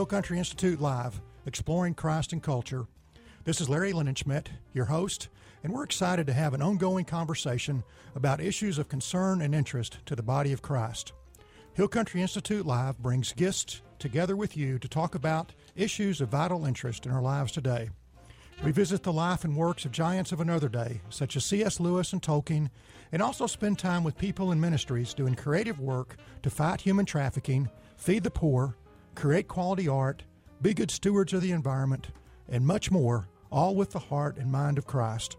Hill Country Institute Live, exploring Christ and culture. This is Larry Linenschmidt, your host, and we're excited to have an ongoing conversation about issues of concern and interest to the body of Christ. Hill Country Institute Live brings guests together with you to talk about issues of vital interest in our lives today. We visit the life and works of giants of another day, such as C.S. Lewis and Tolkien, and also spend time with people and ministries doing creative work to fight human trafficking, feed the poor, create quality art, be good stewards of the environment, and much more, all with the heart and mind of Christ.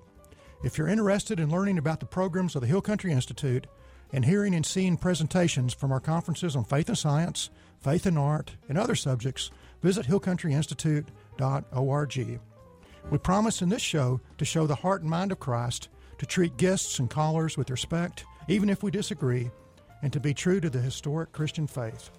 If you're interested in learning about the programs of the Hill Country Institute and hearing and seeing presentations from our conferences on faith and science, faith and art, and other subjects, visit hillcountryinstitute.org. We promise in this show to show the heart and mind of Christ, to treat guests and callers with respect, even if we disagree, and to be true to the historic Christian faith.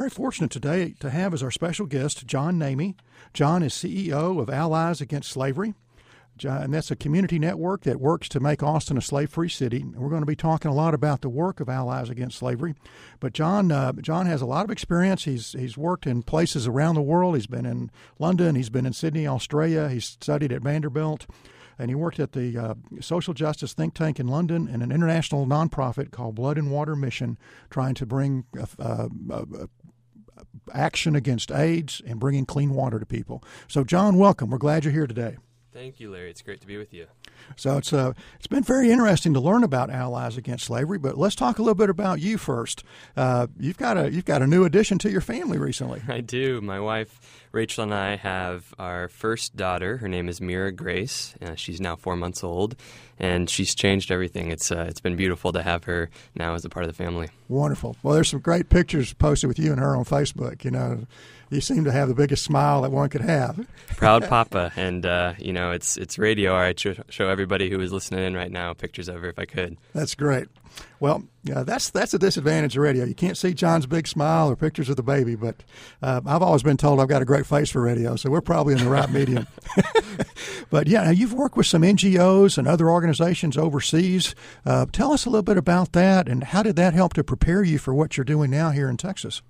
Very fortunate today to have as our special guest John Nehme. John is CEO of Allies Against Slavery, and that's a community network that works to make Austin a slave-free city. We're going to be talking a lot about the work of Allies Against Slavery. But John, uh, John has a lot of experience. He's he's worked in places around the world. He's been in London. He's been in Sydney, Australia. He's studied at Vanderbilt and he worked at the uh, social justice think tank in London and an international nonprofit called Blood and Water Mission, trying to bring uh, uh, action against AIDS and bringing clean water to people. So, John, welcome. We're glad you're here today. Thank you, Larry. It's great to be with you. So it's uh, it's been very interesting to learn about Allies Against Slavery. But let's talk a little bit about you first. Uh, you've got a you've got a new addition to your family recently. I do. My wife Rachel and I have our first daughter. Her name is Mira Grace. Uh, she's now four months old, and she's changed everything. It's uh, it's been beautiful to have her now as a part of the family. Wonderful. Well, there's some great pictures posted with you and her on Facebook. You know you seem to have the biggest smile that one could have. Proud Papa, and uh, you know it's it's radio. I show, show everybody who is listening in right now pictures of her if I could. That's great. Well, yeah, that's that's a disadvantage of radio. You can't see John's big smile or pictures of the baby, but uh, I've always been told I've got a great face for radio, so we're probably in the right medium. but yeah, you've worked with some NGOs and other organizations overseas. Uh, tell us a little bit about that, and how did that help to prepare you for what you're doing now here in Texas?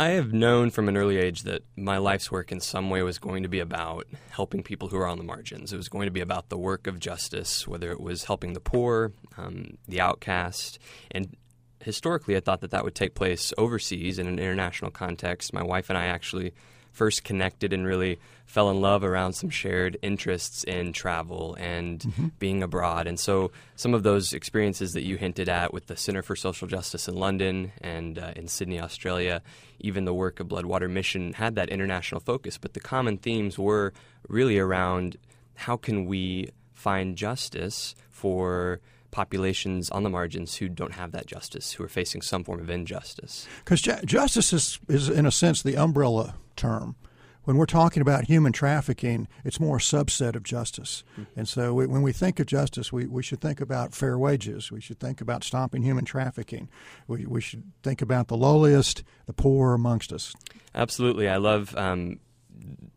I have known from an early age that my life's work in some way was going to be about helping people who are on the margins. It was going to be about the work of justice, whether it was helping the poor, um, the outcast. And historically, I thought that that would take place overseas in an international context. My wife and I actually first connected and really fell in love around some shared interests in travel and mm-hmm. being abroad. And so some of those experiences that you hinted at with the Center for Social Justice in London and uh, in Sydney, Australia, even the work of Bloodwater Mission had that international focus. But the common themes were really around how can we find justice for populations on the margins who don't have that justice, who are facing some form of injustice. Because ju- justice is, is, in a sense, the umbrella term. When we're talking about human trafficking, it's more a subset of justice. Mm-hmm. And so we, when we think of justice, we, we should think about fair wages. We should think about stopping human trafficking. We, we should think about the lowliest, the poor amongst us. Absolutely. I love um,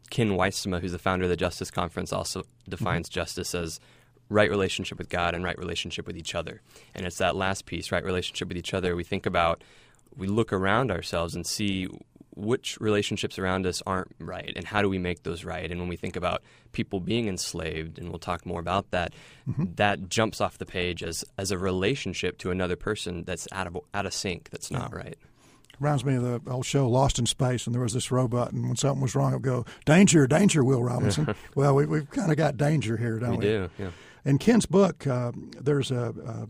Ken Wytsma, who's the founder of the Justice Conference, also defines mm-hmm. justice as right relationship with God and right relationship with each other. And it's that last piece, right relationship with each other. We think about, we look around ourselves and see which relationships around us aren't right and how do we make those right and when we think about people being enslaved and we'll talk more about that mm-hmm. that jumps off the page as as a relationship to another person that's out of out of sync that's not right reminds me of the old show Lost in Space, and there was this robot, and when something was wrong, it would go, Danger, danger, Will Robinson. well, we, have kind of got danger here, don't we? We do, yeah. In Ken's book, uh, there's a, a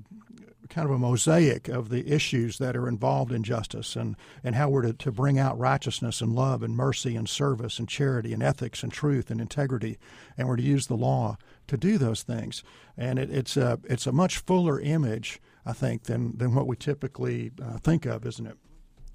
kind of a mosaic of the issues that are involved in justice and, and how we're to, to bring out righteousness and love and mercy and service and charity and ethics and truth and integrity. And we're to use the law to do those things. And it, it's, a, it's a much fuller image, I think, than, than what we typically uh, think of, isn't it?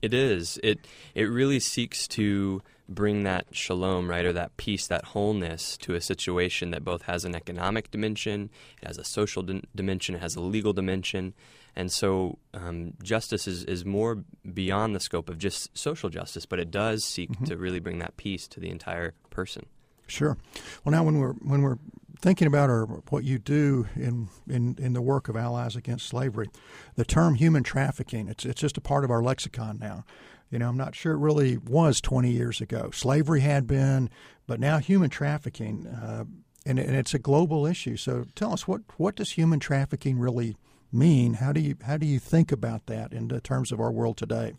It is. It, it really seeks to bring that shalom, right, or that peace, that wholeness to a situation that both has an economic dimension, it has a social di- dimension, it has a legal dimension. And so um, justice is, is more beyond the scope of just social justice, but it does seek mm-hmm. to really bring that peace to the entire person. Sure. Well, now when we're when we're thinking about our, what you do in, in, in the work of Allies Against Slavery, the term human trafficking, it's, it's just a part of our lexicon now. You know, I'm not sure it really was 20 years ago. Slavery had been, but now human trafficking, uh, and, and it's a global issue. So tell us, what, what does human trafficking really mean? How do you, how do you think about that in terms of our world today?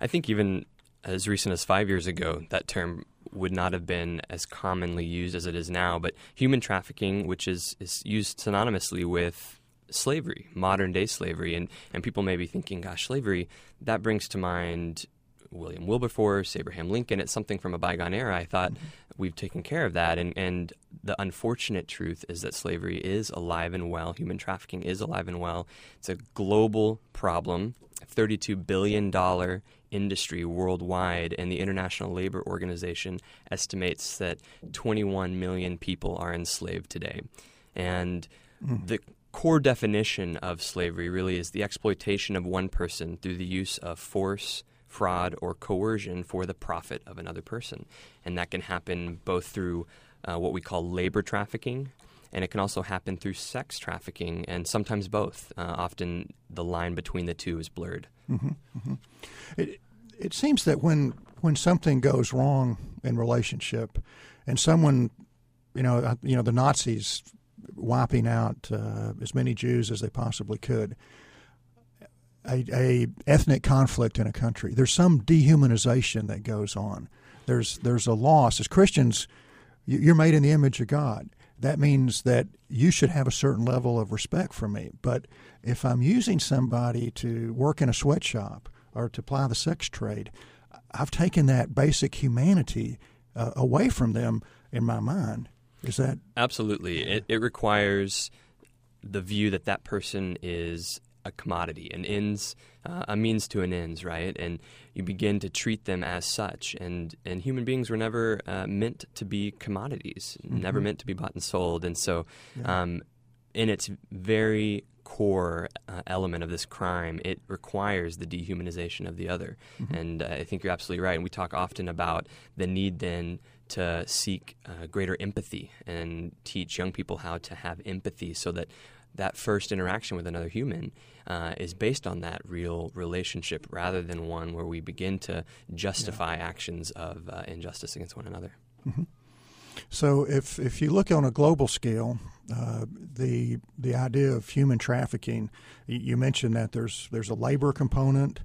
I think even as recent as five years ago, that term would not have been as commonly used as it is now. But human trafficking, which is, is used synonymously with slavery, modern day slavery, and, and people may be thinking, gosh, slavery, that brings to mind William Wilberforce, Abraham Lincoln. It's something from a bygone era. I thought mm-hmm. we've taken care of that. And, and the unfortunate truth is that slavery is alive and well. Human trafficking is alive and well. It's a global problem. $32 billion industry worldwide, and the International Labor Organization estimates that 21 million people are enslaved today. And mm. the core definition of slavery really is the exploitation of one person through the use of force, fraud, or coercion for the profit of another person. And that can happen both through uh, what we call labor trafficking, and it can also happen through sex trafficking, and sometimes both. Uh, often the line between the two is blurred. Mm-hmm, mm-hmm. It, it seems that when when something goes wrong in relationship, and someone, you know, uh, you know, the Nazis wiping out uh, as many Jews as they possibly could. A, a, ethnic conflict in a country. There's some dehumanization that goes on. There's there's a loss. As Christians, you're made in the image of God. That means that you should have a certain level of respect for me. But if I'm using somebody to work in a sweatshop or to ply the sex trade, I've taken that basic humanity uh, away from them in my mind. Is that absolutely? It, it requires the view that that person is a commodity, an ends, uh, a means to an ends, right? And you begin to treat them as such. And and human beings were never uh, meant to be commodities, mm-hmm. never meant to be bought and sold. And so, yeah. um, in its very core uh, element of this crime, it requires the dehumanization of the other. Mm-hmm. And uh, I think you're absolutely right. And we talk often about the need then to seek uh, greater empathy and teach young people how to have empathy so that that first interaction with another human uh, is based on that real relationship rather than one where we begin to justify yeah. actions of uh, injustice against one another. Mm-hmm. So, if if you look on a global scale, uh, the the idea of human trafficking, you mentioned that there's there's a labor component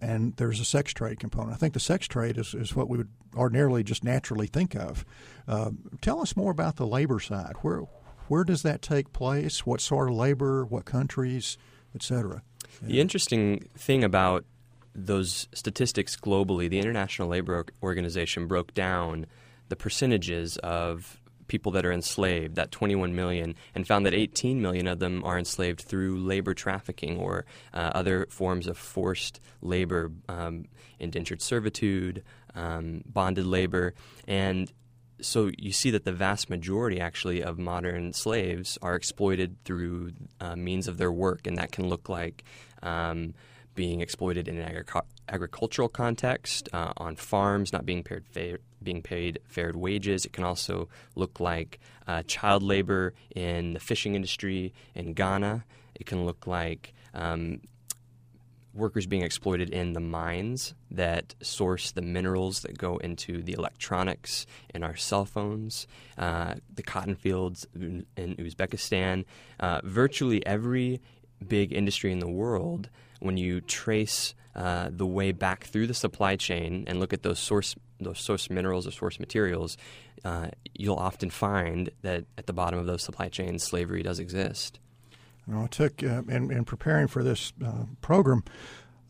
and there's a sex trade component. I think the sex trade is, is what we would ordinarily just naturally think of. Uh, tell us more about the labor side. Where where does that take place? What sort of labor? What countries, etc. The interesting thing about those statistics globally, the International Labor Organization broke down the percentages of people that are enslaved, that 21 million, and found that 18 million of them are enslaved through labor trafficking or uh, other forms of forced labor, um, indentured servitude, um, bonded labor. And so you see that the vast majority actually of modern slaves are exploited through uh, means of their work, and that can look like um, being exploited in an agricultural context, uh, on farms, not being paid, fair, being paid fair wages. It can also look like uh, child labor in the fishing industry in Ghana. It can look like um, workers being exploited in the mines that source the minerals that go into the electronics in our cell phones, uh, the cotton fields in Uzbekistan. Uh, virtually every big industry in the world, when you trace uh, the way back through the supply chain and look at those source those source minerals or source materials, uh, you'll often find that at the bottom of those supply chains, slavery does exist. You know, I took uh, in, in, preparing for this uh, program,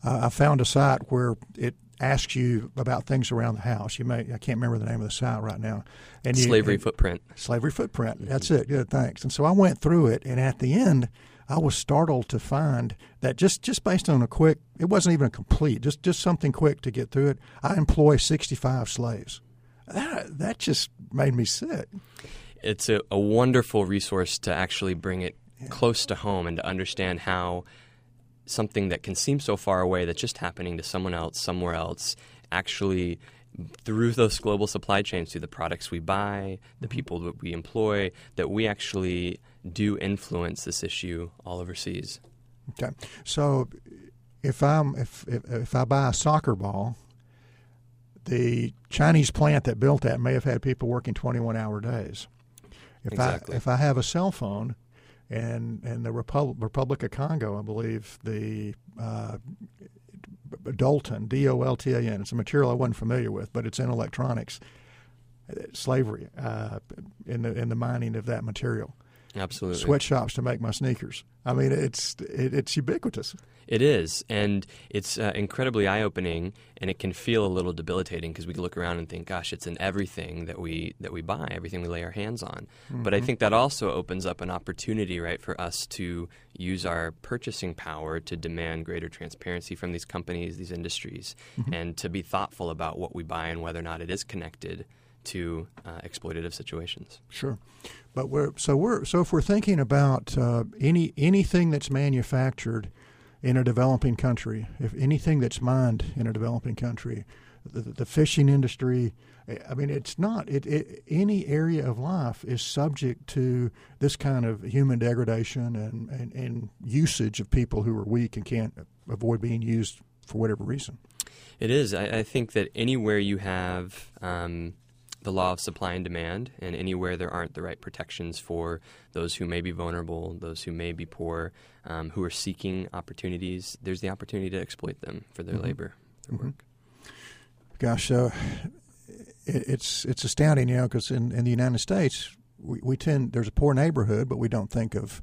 uh, I found a site where it asks you about things around the house. You may I can't remember the name of the site right now. And slavery you, footprint. Slavery footprint. Mm-hmm. That's it. Good. Thanks. And so I went through it, and at the end. I was startled to find that just, just based on a quick, it wasn't even a complete, just, just something quick to get through it. I employ 65 slaves. That, that just made me sick. It's a, a wonderful resource to actually bring it yeah. close to home and to understand how something that can seem so far away that's just happening to someone else somewhere else actually through those global supply chains through the products we buy the mm-hmm. people that we employ that we actually do influence this issue all overseas okay so if i'm if if, if i buy a soccer ball the chinese plant that built that may have had people working 21 hour days if exactly. i if i have a cell phone and and the Repub- Republic of Congo, I believe the uh, Dolton, D O L T A N. It's a material I wasn't familiar with, but it's in electronics. Slavery uh, in the in the mining of that material. Absolutely. Sweatshops to make my sneakers. I mean, it's it, it's ubiquitous. It is, and it's uh, incredibly eye-opening, and it can feel a little debilitating because we look around and think, "Gosh, it's in everything that we that we buy, everything we lay our hands on." Mm-hmm. But I mm-hmm. think that also opens up an opportunity, right, for us to use our purchasing power to demand greater transparency from these companies, these industries, mm-hmm. and to be thoughtful about what we buy and whether or not it is connected to uh, exploitative situations. Sure, but we're so we're so if we're thinking about uh, any anything that's manufactured in a developing country, if anything that's mined in a developing country, the, the fishing industry, I mean, it's not. It, it, any area of life is subject to this kind of human degradation and, and, and usage of people who are weak and can't avoid being used for whatever reason. It is. I, I think that anywhere you have um, the law of supply and demand, and anywhere there aren't the right protections for those who may be vulnerable, those who may be poor, um, who are seeking opportunities, there's the opportunity to exploit them for their mm-hmm. labor, their mm-hmm. work. Gosh, uh, it, it's it's astounding, you know, because in, in the United States, we, we tend there's a poor neighborhood, but we don't think of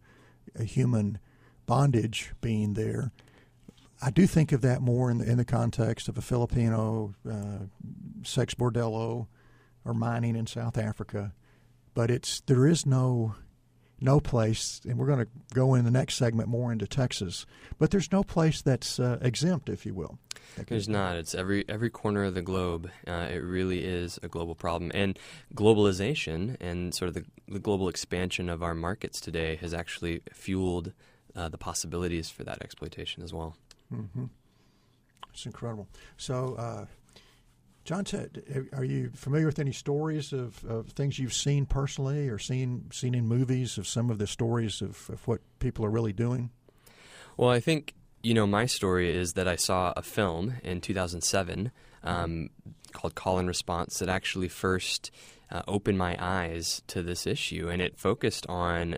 a human bondage being there. I do think of that more in the, in the context of a Filipino uh, sex bordello or mining in South Africa, but it's there is no no place, and we're going to go in the next segment more into Texas, but there's no place that's uh, exempt, if you will. There's not. It's every every corner of the globe. Uh, it really is a global problem, and globalization and sort of the, the global expansion of our markets today has actually fueled uh, the possibilities for that exploitation as well. Mm-hmm. It's incredible. So uh, John, are you familiar with any stories of, of things you've seen personally or seen seen in movies of some of the stories of, of what people are really doing? Well, I think you know my story is that I saw a film in 2007 um, called Call and Response that actually first uh, opened my eyes to this issue, and it focused on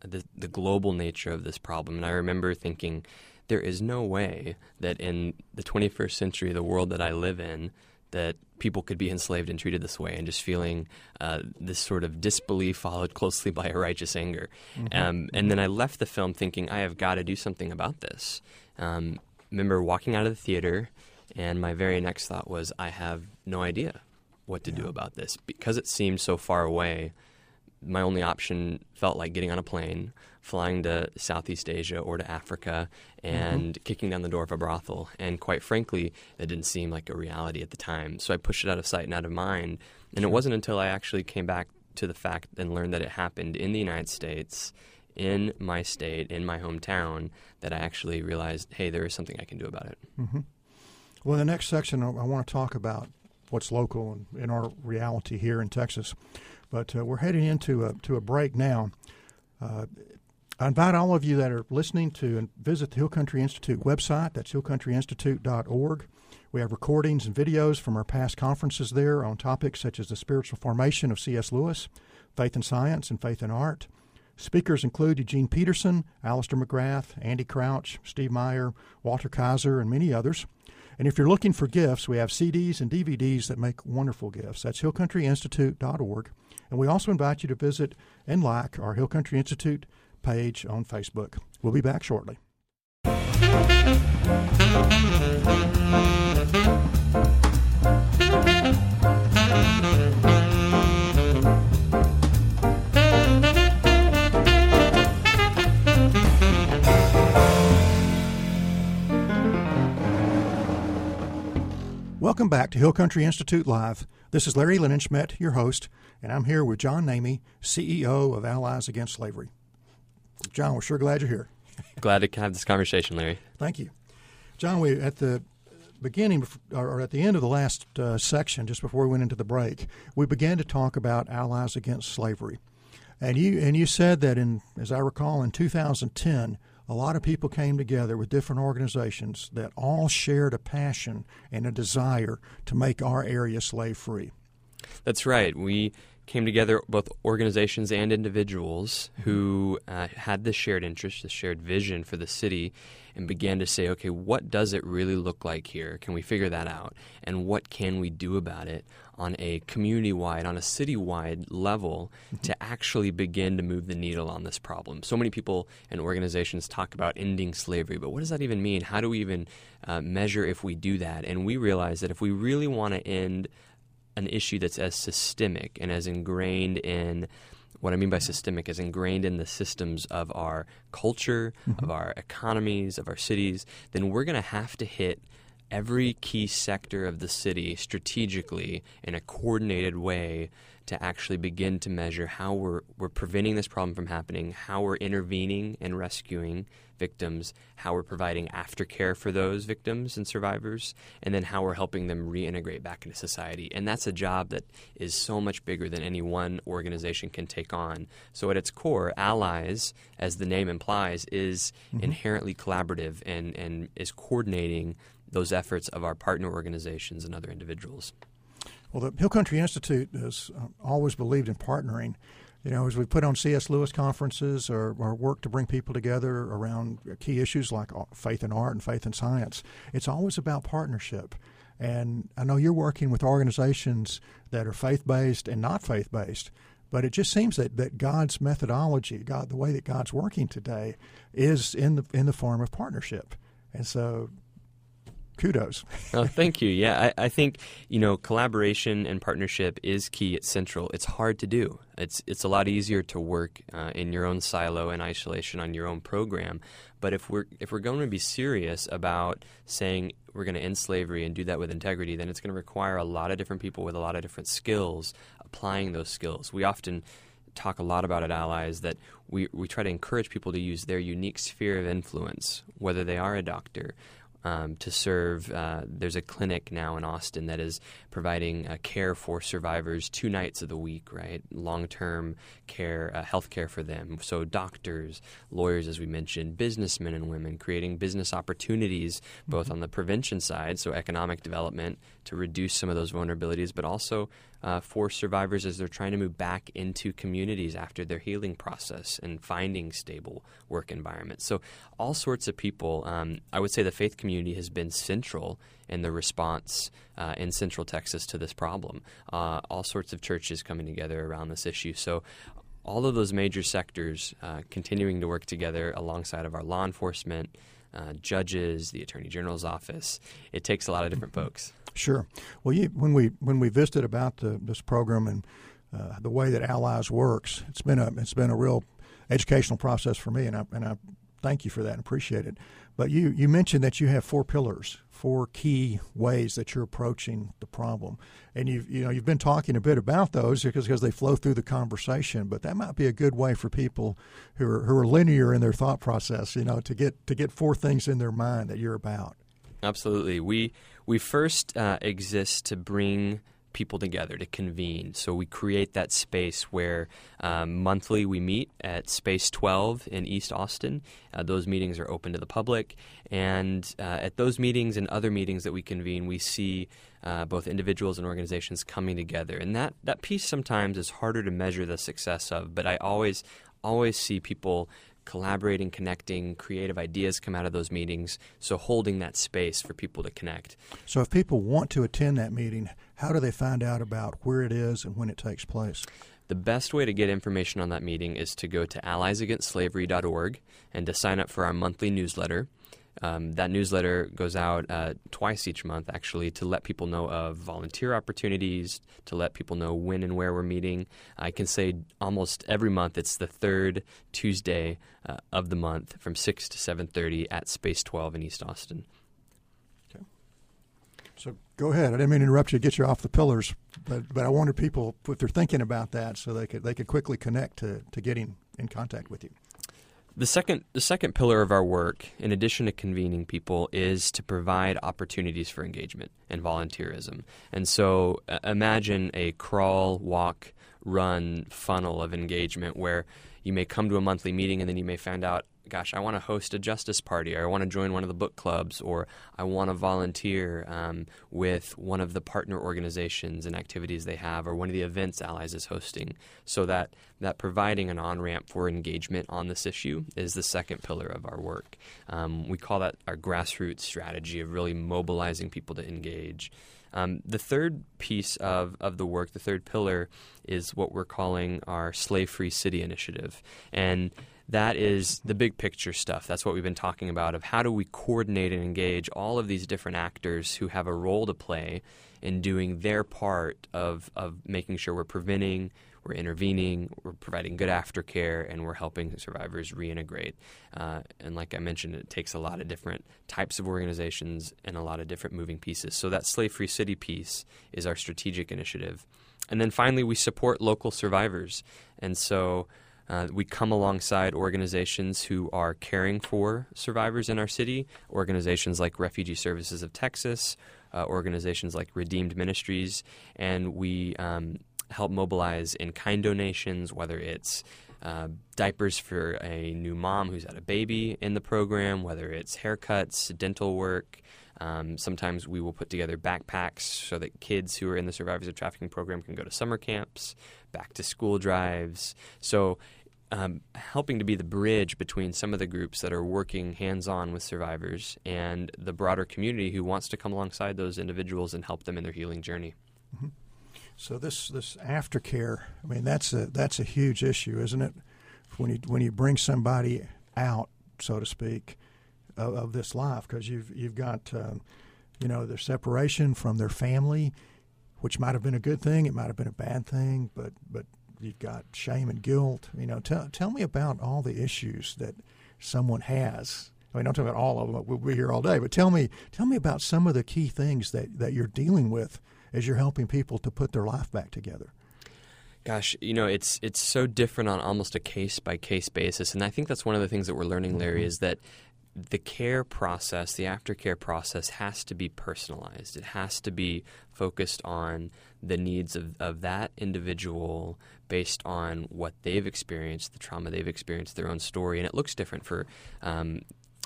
the, the global nature of this problem. And I remember thinking, there is no way that in the 21st century, the world that I live in, that people could be enslaved and treated this way, and just feeling uh, this sort of disbelief followed closely by a righteous anger. Mm-hmm. Um, and then I left the film thinking, I have got to do something about this. Um, remember walking out of the theater, and my very next thought was, I have no idea what to yeah. do about this because it seemed so far away. My only option felt like getting on a plane, flying to Southeast Asia or to Africa and mm-hmm. kicking down the door of a brothel. And quite frankly, that didn't seem like a reality at the time. So I pushed it out of sight and out of mind. And it wasn't until I actually came back to the fact and learned that it happened in the United States, in my state, in my hometown, that I actually realized, hey, there is something I can do about it. Mm-hmm. Well, in the next section, I want to talk about what's local and in our reality here in Texas. But uh, we're heading into a, to a break now. Uh, I invite all of you that are listening to visit the Hill Country Institute website. That's hillcountryinstitute.org. We have recordings and videos from our past conferences there on topics such as the spiritual formation of C.S. Lewis, faith and science, and faith and art. Speakers include Eugene Peterson, Alister McGrath, Andy Crouch, Steve Meyer, Walter Kaiser, and many others. And if you're looking for gifts, we have CDs and DVDs that make wonderful gifts. That's hillcountryinstitute.org. And we also invite you to visit and like our Hill Country Institute page on Facebook. We'll be back shortly. Welcome back to Hill Country Institute Live. This is Larry Linenschmidt, your host, and I'm here with John Nehme, CEO of Allies Against Slavery. John, we're sure glad you're here. Glad to have this conversation, Larry. Thank you. John, we at the beginning or at the end of the last uh, section, just before we went into the break, we began to talk about Allies Against Slavery. And you and you said that in as I recall in 2010 a lot of people came together with different organizations that all shared a passion and a desire to make our area slave free. That's right. We came together, both organizations and individuals, who uh, had this shared interest, this shared vision for the city, and began to say, okay, what does it really look like here? Can we figure that out? And what can we do about it on a community wide, on a city wide level mm-hmm. to actually begin to move the needle on this problem? So many people and organizations talk about ending slavery, but what does that even mean? How do we even uh, measure if we do that? And we realize that if we really want to end an issue that's as systemic and as ingrained in what I mean by systemic is ingrained in the systems of our culture, mm-hmm. of our economies, of our cities, then we're going to have to hit every key sector of the city strategically in a coordinated way to actually begin to measure how we're, we're preventing this problem from happening, how we're intervening and rescuing victims, how we're providing aftercare for those victims and survivors, and then how we're helping them reintegrate back into society. And that's a job that is so much bigger than any one organization can take on. So, at its core, Allies, as the name implies, is mm-hmm. inherently collaborative and, and is coordinating those efforts of our partner organizations and other individuals. Well, the Hill Country Institute has uh, always believed in partnering. You know, as we put on C.S. Lewis conferences or, or work to bring people together around key issues like faith and art and faith and science, it's always about partnership. And I know you're working with organizations that are faith based and not faith based, but it just seems that, that God's methodology, God, the way that God's working today, is in the in the form of partnership. And so kudos. oh, thank you. Yeah, I, I, think you know collaboration and partnership is key. It's central. It's hard to do. It's it's a lot easier to work uh, in your own silo and isolation on your own program. But if we're if we're going to be serious about saying we're going to end slavery and do that with integrity, then it's going to require a lot of different people with a lot of different skills applying those skills. We often talk a lot about at Allies that we, we try to encourage people to use their unique sphere of influence, whether they are a doctor, um, to serve. Uh, there's a clinic now in Austin that is providing uh, care for survivors two nights of the week, right? Long term care, uh, health care for them. So, doctors, lawyers, as we mentioned, businessmen and women, creating business opportunities both mm-hmm. on the prevention side, so economic development to reduce some of those vulnerabilities, but also uh, for survivors as they're trying to move back into communities after their healing process and finding stable work environments. So, all sorts of people. Um, I would say the faith community has been central in the response uh, in Central Texas to this problem. Uh, all sorts of churches coming together around this issue. So, all of those major sectors uh, continuing to work together alongside of our law enforcement. Uh, judges, the attorney general's office. It takes a lot of different folks. Sure. Well, you, when we when we visited about the, this program and uh, the way that Allies works, it's been a it's been a real educational process for me, and I and I thank you for that and appreciate it. But you you mentioned that you have four pillars, four key ways that you're approaching the problem, and you you know you've been talking a bit about those because because they flow through the conversation. But that might be a good way for people who are who are linear in their thought process, you know, to get to get four things in their mind that you're about. Absolutely. We we first uh, exist to bring people together to convene. So we create that space where um, monthly we meet at Space 12 in East Austin. Uh, those meetings are open to the public, and uh, at those meetings and other meetings that we convene, we see uh, both individuals and organizations coming together. And that that piece sometimes is harder to measure the success of, but I always always see people collaborating, connecting, creative ideas come out of those meetings. So holding that space for people to connect. So if people want to attend that meeting, how do they find out about where it is and when it takes place? The best way to get information on that meeting is to go to alliesagainstslavery.org and to sign up for our monthly newsletter. Um, that newsletter goes out uh, twice each month, actually, to let people know of volunteer opportunities, to let people know when and where we're meeting. I can say almost every month it's the third Tuesday uh, of the month from 6 to 7.30 at Space 12 in East Austin. Okay. So go ahead. I didn't mean to interrupt you, get you off the pillars, but but I wanted people if they're thinking about that, so they could they could quickly connect to, to getting in contact with you. The second, the second pillar of our work, in addition to convening people, is to provide opportunities for engagement and volunteerism. And so uh, imagine a crawl, walk, run funnel of engagement where you may come to a monthly meeting and then you may find out gosh, I want to host a justice party, or I want to join one of the book clubs, or I want to volunteer um, with one of the partner organizations and activities they have, or one of the events Allies is hosting, so that that providing an on ramp for engagement on this issue is the second pillar of our work. Um, we call that our grassroots strategy of really mobilizing people to engage. Um, the third piece of, of the work, the third pillar, is what we're calling our Slave Free City Initiative. And that is the big picture stuff. That's what we've been talking about of how do we coordinate and engage all of these different actors who have a role to play in doing their part of, of making sure we're preventing, we're intervening, we're providing good aftercare, and we're helping survivors reintegrate. Uh, and like I mentioned, it takes a lot of different types of organizations and a lot of different moving pieces. So that Slave Free City piece is our strategic initiative. And then finally, we support local survivors. And so uh, we come alongside organizations who are caring for survivors in our city, organizations like Refugee Services of Texas, uh, organizations like Redeemed Ministries, and we um, help mobilize in kind donations, whether it's uh, diapers for a new mom who's had a baby in the program, whether it's haircuts, dental work. Um, sometimes we will put together backpacks so that kids who are in the Survivors of Trafficking program can go to summer camps, back to school drives. So um, helping to be the bridge between some of the groups that are working hands on with survivors and the broader community who wants to come alongside those individuals and help them in their healing journey. Mm-hmm. So this this aftercare, I mean that's a that's a huge issue, isn't it? When you when you bring somebody out, so to speak, of, of this life, because you've you've got um, you know their separation from their family, which might have been a good thing, it might have been a bad thing, but but you've got shame and guilt. You know, tell tell me about all the issues that someone has. I mean, I'm talking about all of them. We'll be here all day, but tell me tell me about some of the key things that that you're dealing with as you're helping people to put their life back together. Gosh, you know, it's it's so different on almost a case by case basis, and I think that's one of the things that we're learning, Larry, mm-hmm. is that the care process, the aftercare process, has to be personalized. It has to be focused on the needs of, of that individual based on what they've experienced, the trauma they've experienced, their own story. And it looks different for um,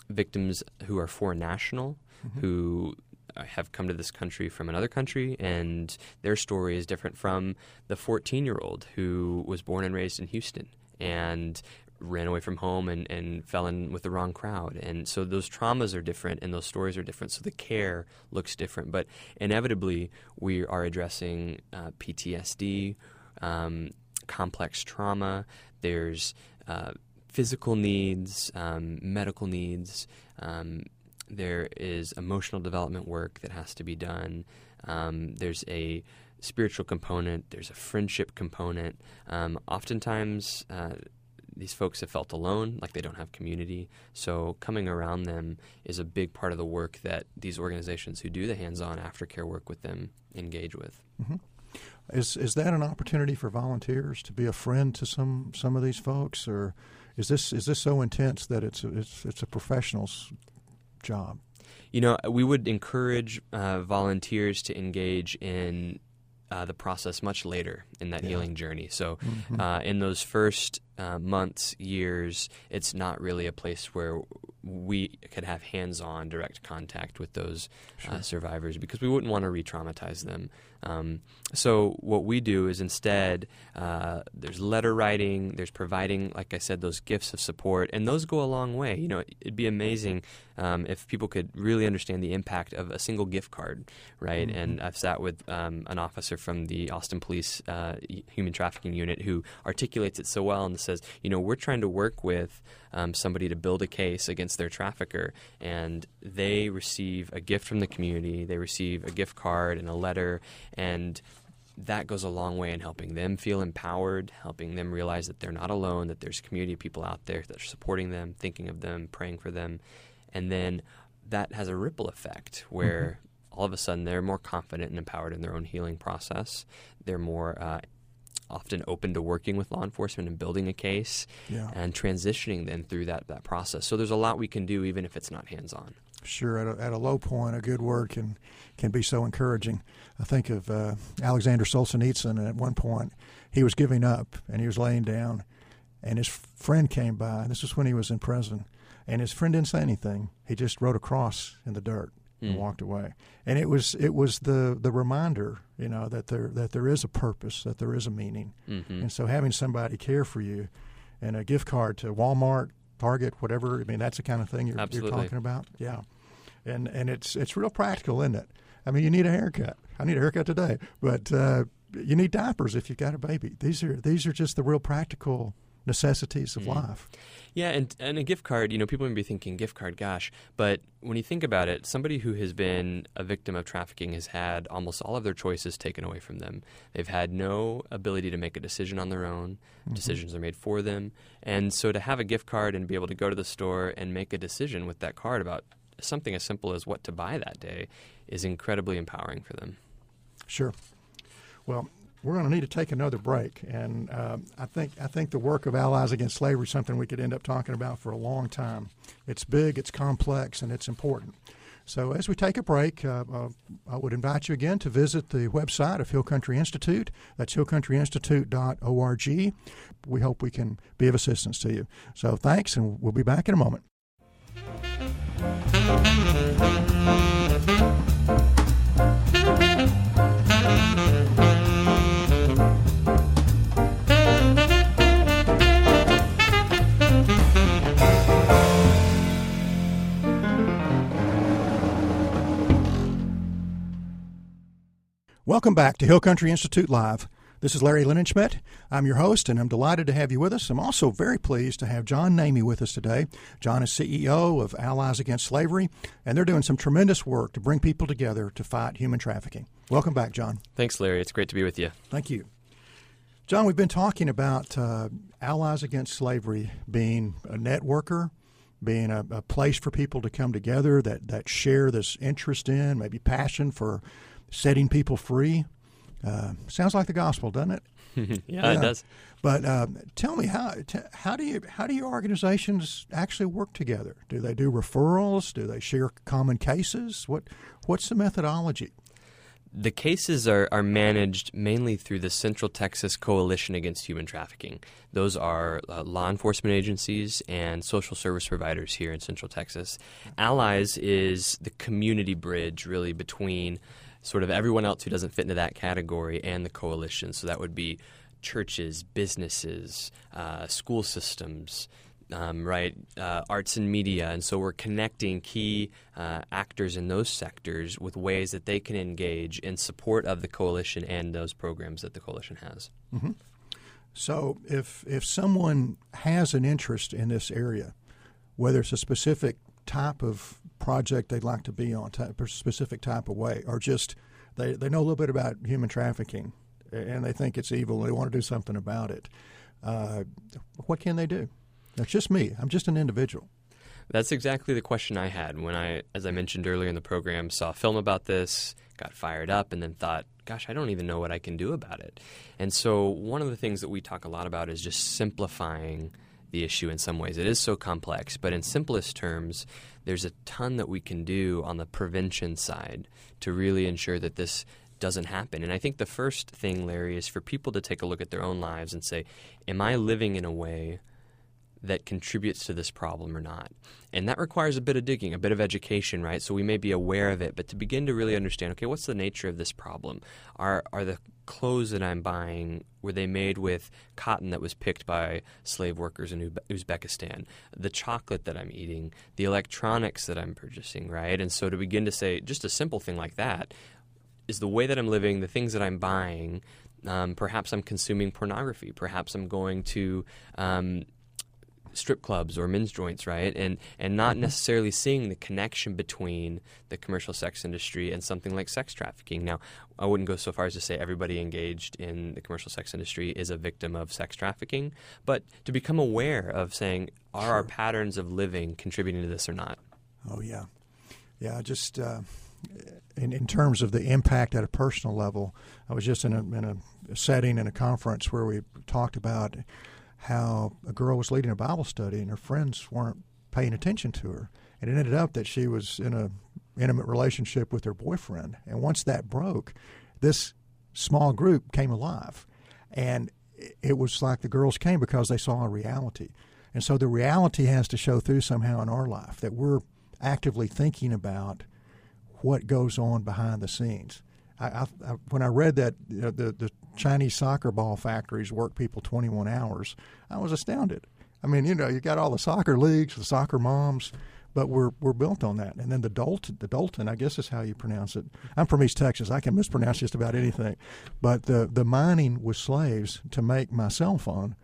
victims who are foreign national, mm-hmm. who have come to this country from another country, and their story is different from the 14 year old who was born and raised in Houston and ran away from home and, and fell in with the wrong crowd. And so those traumas are different and those stories are different. So the care looks different. But inevitably, we are addressing uh, PTSD, um, complex trauma. There's uh, physical needs, um, medical needs. Um, there is emotional development work that has to be done. Um, there's a spiritual component. There's a friendship component. Um, oftentimes, uh, these folks have felt alone, like they don't have community. So coming around them is a big part of the work that these organizations who do the hands-on aftercare work with them engage with. Mm-hmm. Is is that an opportunity for volunteers to be a friend to some some of these folks, or is this is this so intense that it's a, it's it's a professional's job? You know, we would encourage uh, volunteers to engage in uh, the process much later in that yeah. healing journey. So, mm-hmm. uh, in those first uh, months, years, it's not really a place where we could have hands on direct contact with those uh, sure. survivors because we wouldn't want to re traumatize them. Um, so, what we do is instead, uh, there's letter writing, there's providing, like I said, those gifts of support, and those go a long way. You know, it'd be amazing um, if people could really understand the impact of a single gift card, right? Mm-hmm. And I've sat with um, an officer from the Austin Police uh, Human Trafficking Unit who articulates it so well and says, you know, we're trying to work with um, somebody to build a case against their trafficker, and they receive a gift from the community, they receive a gift card and a letter, and that goes a long way in helping them feel empowered, helping them realize that they're not alone, that there's community of people out there that are supporting them, thinking of them, praying for them. And then that has a ripple effect where all of a sudden they're more confident and empowered in their own healing process. They're more uh, often open to working with law enforcement and building a case Yeah. and transitioning them through that, that process. So there's a lot we can do even if it's not hands on. Sure, at a, at a low point, a good word can can be so encouraging. I think of uh, Alexander Solzhenitsyn, and at one point he was giving up and he was laying down, and his friend came by. This was when he was in prison, and his friend didn't say anything. He just wrote a cross in the dirt and Mm. walked away. And it was it was the the reminder, you know, that there that there is a purpose, that there is a meaning, Mm-hmm. and so having somebody care for you, and a gift card to Walmart, Target, whatever. I mean, that's the kind of thing you're, you're talking about. Yeah, and and it's it's real practical, isn't it? I mean, you need a haircut. I need a haircut today, but uh, you need diapers if you've got a baby. These are these are just the real practical necessities of Mhm. life. Yeah, and and a gift card, you know, people may be thinking gift card, gosh, but when you think about it, somebody who has been a victim of trafficking has had almost all of their choices taken away from them. They've had no ability to make a decision on their own. Mhm. Decisions are made for them. And so to have a gift card and be able to go to the store and make a decision with that card about something as simple as what to buy that day is incredibly empowering for them. Sure. Well, we're going to need to take another break, and um, I think I think the work of Allies Against Slavery is something we could end up talking about for a long time. It's big, it's complex, and it's important. So, as we take a break, uh, uh, I would invite you again to visit the website of Hill Country Institute. That's hillcountryinstitute.org. We hope we can be of assistance to you. So, thanks, and we'll be back in a moment. Welcome back to Hill Country Institute Live. This is Larry Linenschmidt. I'm your host, and I'm delighted to have you with us. I'm also very pleased to have John Nehme with us today. John is CEO of Allies Against Slavery, and they're doing some tremendous work to bring people together to fight human trafficking. Welcome back, John. Thanks, Larry. It's great to be with you. Thank you. John, we've been talking about uh, Allies Against Slavery being a networker, being a, a place for people to come together that, that share this interest in, maybe passion for setting people free. Uh, sounds like the gospel, doesn't it? yeah, Yeah. it does. But uh, tell me how t- how do you how do your organizations actually work together? Do they do referrals? Do they share common cases? What what's the methodology? The cases are, are managed mainly through the Central Texas Coalition Against Human Trafficking. Those are uh, law enforcement agencies and social service providers here in Central Texas. Allies is the community bridge, really, between sort of everyone else who doesn't fit into that category and the coalition. So that would be churches, businesses, uh, school systems, um, right? Uh, arts and media. And so we're connecting key uh, actors in those sectors with ways that they can engage in support of the coalition and those programs that the coalition has. So if if someone has an interest in this area, whether it's a specific type of project they'd like to be on, type, a specific type of way, or just they, they know a little bit about human trafficking and they think it's evil, they want to do something about it, uh, what can they do? That's just me. I'm just an individual. That's exactly the question I had when I, as I mentioned earlier in the program, saw a film about this, got fired up, and then thought, gosh, I don't even know what I can do about it. And so, one of the things that we talk a lot about is just simplifying the issue in some ways. It is so complex, but in simplest terms, there's a ton that we can do on the prevention side to really ensure that this doesn't happen. And I think the first thing, Larry, is for people to take a look at their own lives and say, Am I living in a way that contributes to this problem or not. And that requires a bit of digging, a bit of education, right? So we may be aware of it, but to begin to really understand, okay, what's the nature of this problem? Are are the clothes that I'm buying were they made with cotton that was picked by slave workers in Uzbekistan? The chocolate that I'm eating, the electronics that I'm purchasing, right? And so to begin to say just a simple thing like that is the way that I'm living, the things that I'm buying. Um, perhaps I'm consuming pornography. Perhaps I'm going to um, strip clubs or men's joints, right? And and not necessarily seeing the connection between the commercial sex industry and something like sex trafficking. Now, I wouldn't go so far as to say everybody engaged in the commercial sex industry is a victim of sex trafficking, but to become aware of saying, are our patterns of living contributing to this or not? Oh yeah, yeah. Just uh, in, in terms of the impact at a personal level, I was just in a, in a setting in a conference where we talked about how a girl was leading a Bible study and her friends weren't paying attention to her, and it ended up that she was in a intimate relationship with her boyfriend. And once that broke, this small group came alive, and it was like the girls came because they saw a reality. And so the reality has to show through somehow in our life that we're actively thinking about what goes on behind the scenes. I, I, I, when I read that you know, the the Chinese soccer ball factories work people 21 hours, I was astounded. I mean, you know, you got all the soccer leagues, the soccer moms, but we're we're built on that. And then the Dalton, the Dalton, I guess is how you pronounce it. I'm from East Texas. I can mispronounce just about anything. But the the mining with slaves to make my cell phone,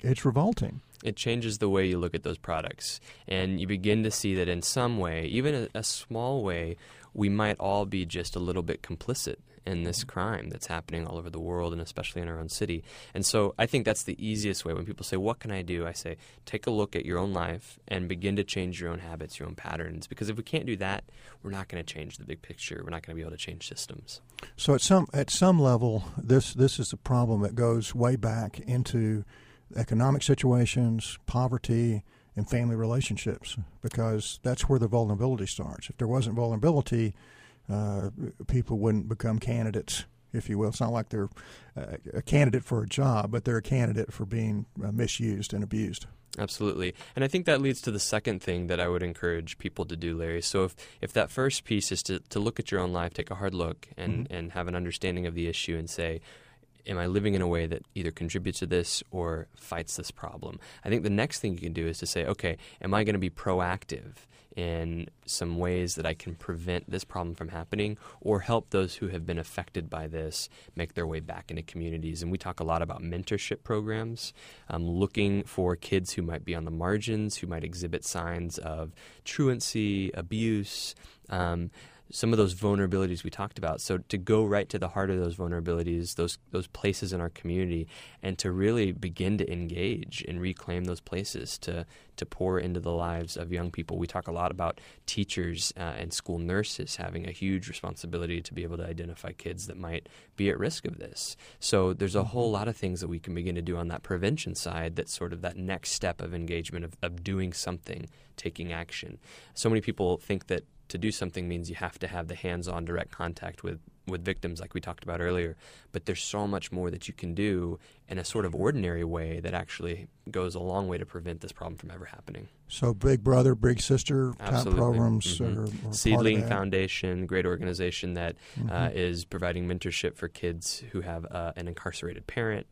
it's revolting it changes the way you look at those products. And you begin to see that in some way, even a, a, small way, we might all be just a little bit complicit in this crime that's happening all over the world and especially in our own city. And so I think that's the easiest way. When people say, What can I do? I say, Take a look at your own life and begin to change your own habits, your own patterns. Because if we can't do that, we're not going to change the big picture. We're not going to be able to change systems. So at some at some level, this this is a problem that goes way back into economic situations, poverty, and family relationships because that's where the vulnerability starts. If there wasn't vulnerability, uh, people wouldn't become candidates, if you will. It's not like they're uh, a candidate for a job, but they're a candidate for being uh, misused and abused. Absolutely. And I think that leads to the second thing that I would encourage people to do, Larry. So if, if that first piece is to, to look at your own life, take a hard look, and, mm-hmm. and have an understanding of the issue and say, am I living in a way that either contributes to this or fights this problem? I think the next thing you can do is to say, okay, am I going to be proactive in some ways that I can prevent this problem from happening or help those who have been affected by this make their way back into communities? And we talk a lot about mentorship programs, um, looking for kids who might be on the margins, who might exhibit signs of truancy, abuse. Um, some of those vulnerabilities we talked about. So to go right to the heart of those vulnerabilities, those those places in our community, and to really begin to engage and reclaim those places to to pour into the lives of young people. We talk a lot about teachers uh, and school nurses having a huge responsibility to be able to identify kids that might be at risk of this. So there's a whole lot of things that we can begin to do on that prevention side. That's sort of that next step of engagement of, of doing something, taking action. So many people think that to do something means you have to have the hands-on direct contact with with victims like we talked about earlier. But there's so much more that you can do in a sort of ordinary way that actually goes a long way to prevent this problem from ever happening. So big brother big sister type programs mm-hmm. are, are seedling foundation great organization that uh, mm-hmm. uh, is providing mentorship for kids who have uh, an incarcerated parent.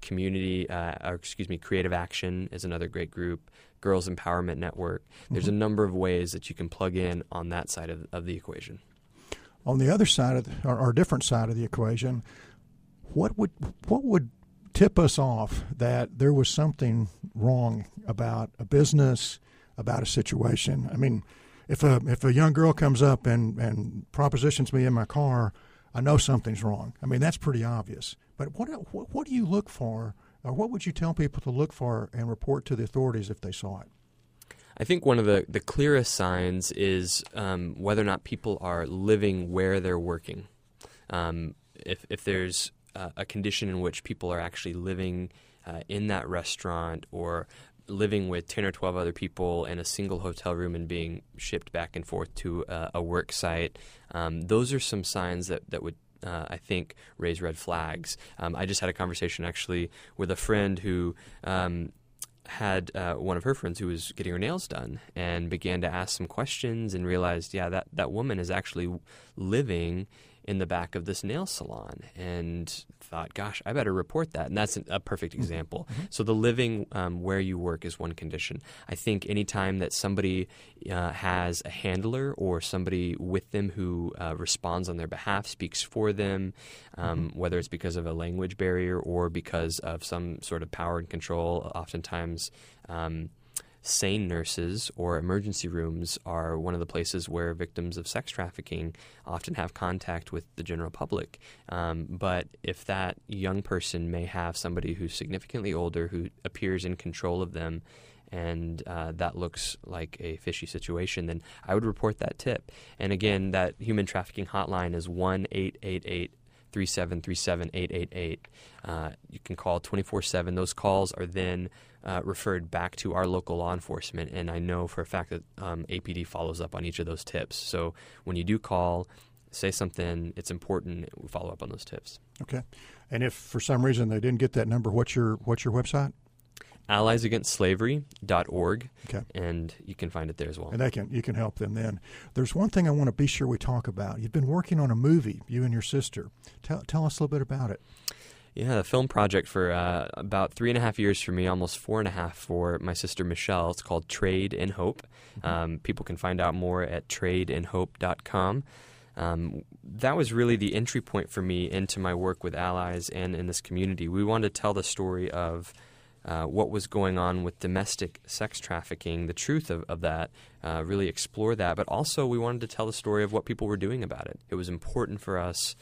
Community uh, or excuse me creative action is another great group Girls Empowerment Network. There's mm-hmm. a number of ways that you can plug in on that side of, of the equation. On the other side of the, or, or different side of the equation, what would what would tip us off that there was something wrong about a business, about a situation? I mean, if a if a young girl comes up and and propositions me in my car, I know something's wrong. I mean, that's pretty obvious. But what what, what do you look for? Or what would you tell people to look for and report to the authorities if they saw it? I think one of the, the clearest signs is um, whether or not people are living where they're working. Um, if, if there's uh, a condition in which people are actually living uh, in that restaurant or living with 10 or 12 other people in a single hotel room and being shipped back and forth to uh, a work site, um, those are some signs that, that would uh, I think, raise red flags. Um, I just had a conversation actually with a friend who um, had uh, one of her friends who was getting her nails done and began to ask some questions and realized, yeah, that, that woman is actually living in the back of this nail salon and thought, gosh, I better report that. And that's a perfect mm-hmm. example. Mm-hmm. So the living um, where you work is one condition. I think anytime that somebody uh, has a handler or somebody with them who uh, responds on their behalf, speaks for them, um, mm-hmm. whether it's because of a language barrier or because of some sort of power and control, oftentimes. Um, SANE nurses or emergency rooms are one of the places where victims of sex trafficking often have contact with the general public. Um, but if that young person may have somebody who's significantly older who appears in control of them and uh, that looks like a fishy situation, then I would report that tip. And again, that human trafficking hotline is 1 888 3737 888. Uh, you can call 24 7. Those calls are then uh, referred back to our local law enforcement, and I know for a fact that um, APD follows up on each of those tips. So when you do call, say something, it's important, we follow up on those tips. Okay. And if for some reason they didn't get that number, what's your what's your website? alliesagainstslavery.org, Okay. and you can find it there as well. And they can you can help them then. There's one thing I want to be sure we talk about. You've been working on a movie, you and your sister. Tell tell us a little bit about it. Yeah, the film project for uh, about three and a half years for me, almost four and a half for my sister Michelle. It's called Trade in Hope. Um, people can find out more at tradeinhope.com. Um, that was really the entry point for me into my work with allies and in this community. We wanted to tell the story of uh, what was going on with domestic sex trafficking, the truth of, of that, uh, really explore that. But also, we wanted to tell the story of what people were doing about it. It was important for us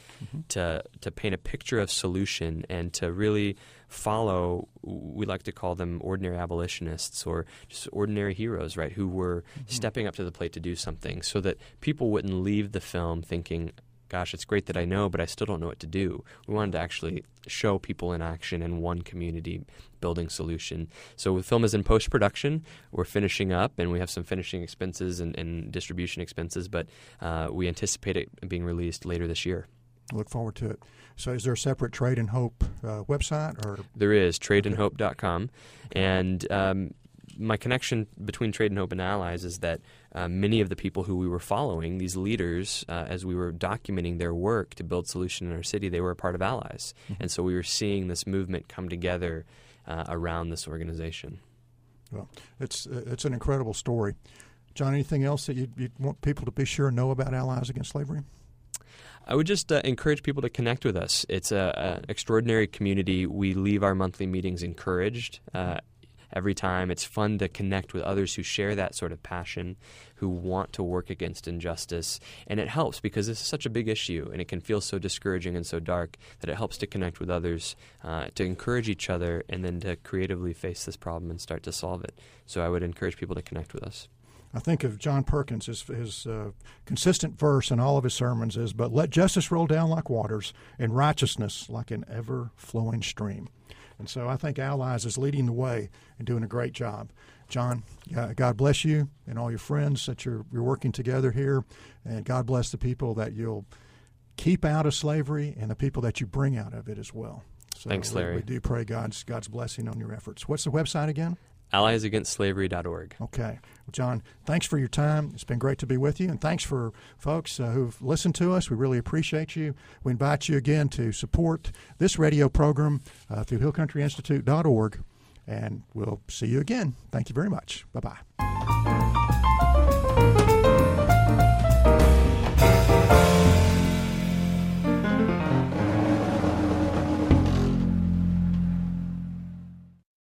to to paint a picture of solution and to really follow. We like to call them ordinary abolitionists or just ordinary heroes, right? Who were stepping up to the plate to do something, so that people wouldn't leave the film thinking, gosh, it's great that I know, but I still don't know what to do. We wanted to actually show people in action in one community building solution. So the film is in post production. We're finishing up, and we have some finishing expenses and, and distribution expenses, but uh, we anticipate it being released later this year. Look forward to it. So, is there a separate Trade and Hope uh, website, or There is tradeandhope.com. And um, my connection between Trade and Hope and Allies is that uh, many of the people who we were following, these leaders, uh, as we were documenting their work to build solution in our city, they were a part of Allies. And so we were seeing this movement come together uh, around this organization. well, it's uh, it's an incredible story. John, anything else that you'd, you'd want people to be sure and know about Allies Against Slavery? I would just uh, encourage people to connect with us. It's an extraordinary community. We leave our monthly meetings encouraged uh, every time. It's fun to connect with others who share that sort of passion, who want to work against injustice. And it helps because this is such a big issue and it can feel so discouraging and so dark that it helps to connect with others, uh, to encourage each other, and then to creatively face this problem and start to solve it. So I would encourage people to connect with us. I think of John Perkins. His, his uh, consistent verse in all of his sermons is, "But let justice roll down like waters, and righteousness like an ever-flowing stream." And so I think Allies is leading the way and doing a great job. John, uh, God bless you and all your friends that you're, you're working together here, and God bless the people that you'll keep out of slavery and the people that you bring out of it as well. So Thanks, we- Larry. We, do pray God's God's blessing on your efforts. What's the website again? AlliesAgainstSlavery.org. Okay. John, thanks for your time. It's been great to be with you. And thanks for folks uh, who've listened to us. We really appreciate you. We invite you again to support this radio program uh, through hillcountryinstitute.org. And we'll see you again. Thank you very much. Bye bye.